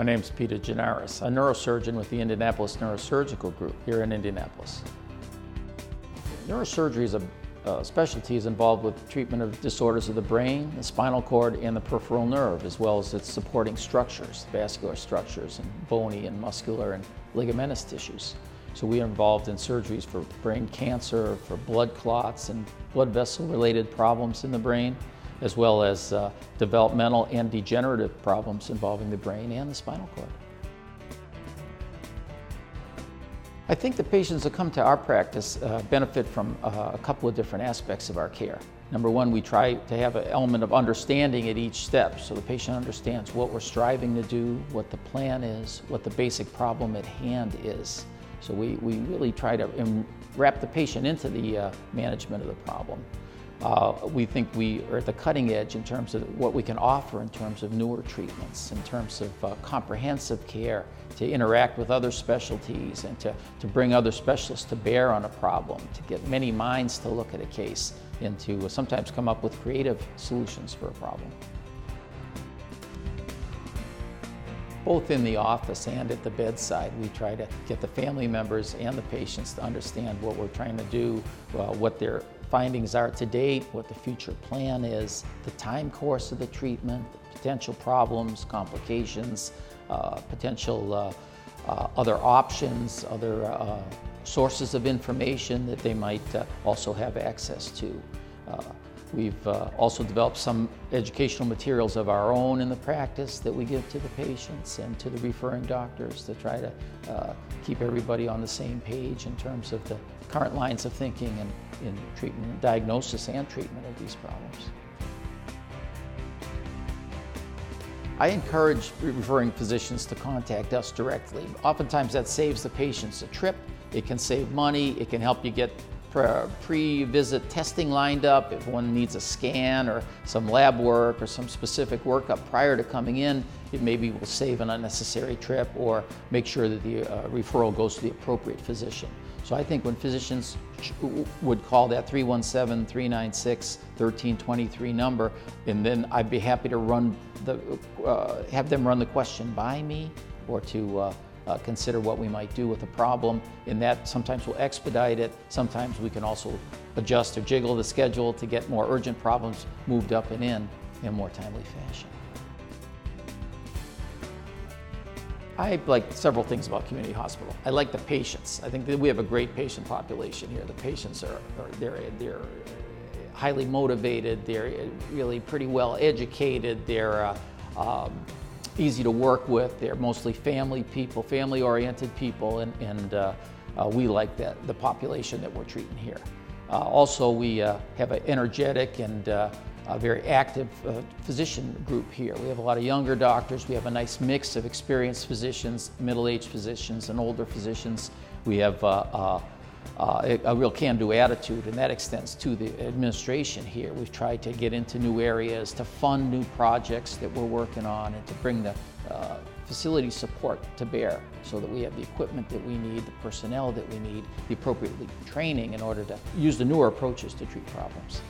My name is Peter Genaris, a neurosurgeon with the Indianapolis Neurosurgical Group here in Indianapolis. Neurosurgery is a, a specialty is involved with treatment of disorders of the brain, the spinal cord, and the peripheral nerve, as well as its supporting structures, vascular structures, and bony and muscular and ligamentous tissues. So we are involved in surgeries for brain cancer, for blood clots and blood vessel related problems in the brain, as well as uh, developmental and degenerative problems involving the brain and the spinal cord. I think the patients that come to our practice uh, benefit from uh, a couple of different aspects of our care. Number one, we try to have an element of understanding at each step so the patient understands what we're striving to do, what the plan is, what the basic problem at hand is. So we, we really try to wrap the patient into the uh, management of the problem. Uh, we think we are at the cutting edge in terms of what we can offer in terms of newer treatments, in terms of uh, comprehensive care, to interact with other specialties and to, to bring other specialists to bear on a problem, to get many minds to look at a case and to sometimes come up with creative solutions for a problem. Both in the office and at the bedside. We try to get the family members and the patients to understand what we're trying to do, uh, what their findings are to date, what the future plan is, the time course of the treatment, potential problems, complications, uh, potential uh, uh other options, other uh, sources of information that they might also have access to. We've uh, also developed some educational materials of our own in the practice that we give to the patients and to the referring doctors to try to uh, keep everybody on the same page in terms of the current lines of thinking and in treatment, diagnosis and treatment of these problems. I encourage referring physicians to contact us directly. Oftentimes that saves the patients a trip, it can save money, it can help you get pre-visit testing lined up. If one needs a scan or some lab work or some specific workup prior to coming in it maybe will save an unnecessary trip or make sure that the uh, referral goes to the appropriate physician. So i think when physicians would call that 317-396-1323 number and then i'd be happy to run the uh, have them run the question by me or to uh, uh, consider what we might do with the problem. And that sometimes will expedite it. Sometimes we can also adjust or jiggle the schedule to get more urgent problems moved up and in in a more timely fashion. I like several things about community hospital. I like the patients. I think that we have a great patient population here. The patients are, are they're, they're highly motivated. They're really pretty well educated. They're uh, um, easy to work with. They're mostly family people, family oriented people, and, and uh, uh, we like that, the population that we're treating here. Uh, also, we uh, have an energetic and uh, a very active uh, physician group here. We have a lot of younger doctors. We have a nice mix of experienced physicians, middle-aged physicians, and older physicians. We have uh, a, real can-do attitude, and that extends to the administration here. We've tried to get into new areas, to fund new projects that we're working on, and to bring the uh, facility support to bear so that we have the equipment that we need, the personnel that we need, the appropriate training in order to use the newer approaches to treat problems.